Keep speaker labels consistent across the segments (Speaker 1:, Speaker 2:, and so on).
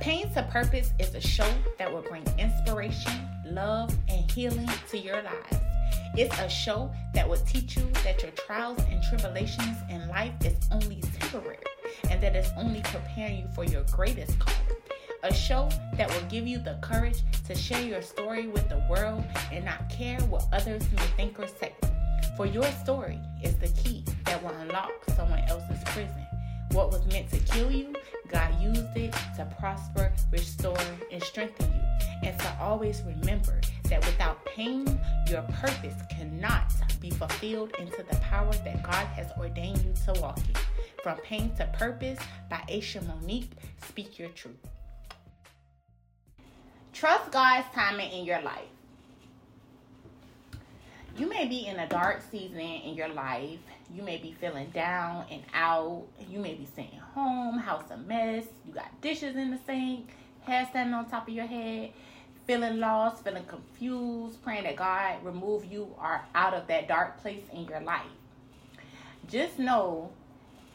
Speaker 1: Pain to Purpose is a show that will bring inspiration, love, and healing to your lives. It's a show that will teach you that your trials and tribulations in life is only temporary and that it's only preparing you for your greatest call. A show that will give you the courage to share your story with the world and not care what others may think or say. For your story is the key that will unlock someone else's prison. What was meant to kill you, God used it to prosper, restore, and strengthen you. And to always remember that without pain, your purpose cannot be fulfilled into the power that God has ordained you to walk in. From Pain to Purpose by Aisha Monique, speak your truth. Trust God's timing in your life. You may be in a dark season in your life. You may be feeling down and out. You may be sitting home, house a mess. You got dishes in the sink, hair standing on top of your head, feeling lost, feeling confused, praying that God remove you or out of that dark place in your life. Just know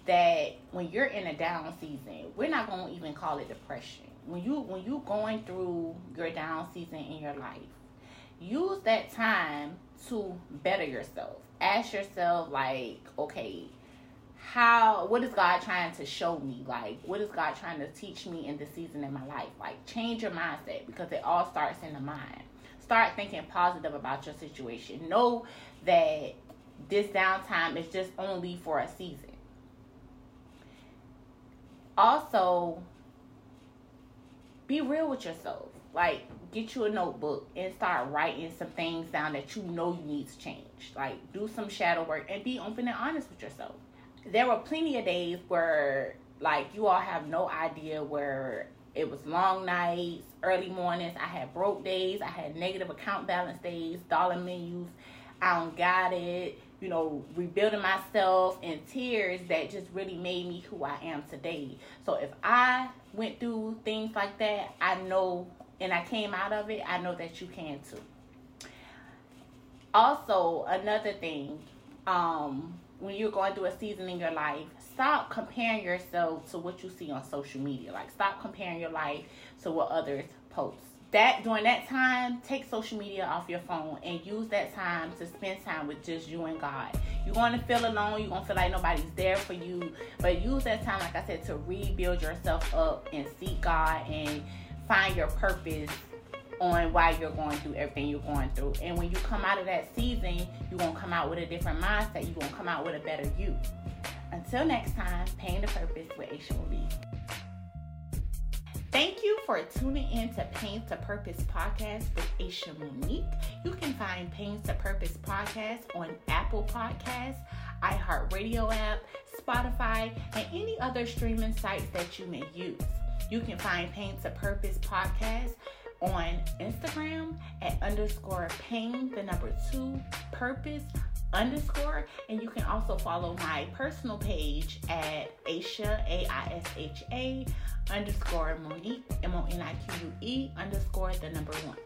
Speaker 1: that when you're in a down season, we're not going to even call it depression. When you when you going through your down season in your life, use that time to better yourself. Ask yourself like, okay, how what is God trying to show me? Like what is God trying to teach me in the season in my life? Like change your mindset because it all starts in the mind. Start thinking positive about your situation. Know that this downtime is just only for a season also be real with yourself. Like get you a notebook and start writing some things down that you know you need to change. Like do some shadow work and be open and honest with yourself. There were plenty of days where like you all have no idea where it was long nights, early mornings. I had broke days. I had negative account balance days, dollar menus. I don't got it you know, rebuilding myself in tears that just really made me who I am today. So if I went through things like that, I know and I came out of it, I know that you can too. Also, another thing, um, when you're going through a season in your life, stop comparing yourself to what you see on social media. Like stop comparing your life to what others post that during that time, take social media off your phone and use that time to spend time with just you and God. You're going to feel alone. You're going to feel like nobody's there for you. But use that time, like I said, to rebuild yourself up and seek God and find your purpose on why you're going through everything you're going through. And when you come out of that season, you're going to come out with a different mindset. You're going to come out with a better you. Until next time, Pain to Purpose with Aisha Monique. Thank you for tuning in to Pain to Purpose podcast with Aisha Monique. You can find Pain to Purpose podcast on Apple Podcasts, iHeartRadio app, Spotify, and any other streaming sites that you may use. You can find Pain to Purpose podcast on Instagram at underscore pain, the number two, purpose underscore. And you can also follow my personal page at Aisha, A I S H A underscore Monique, M O N I Q U E underscore the number one.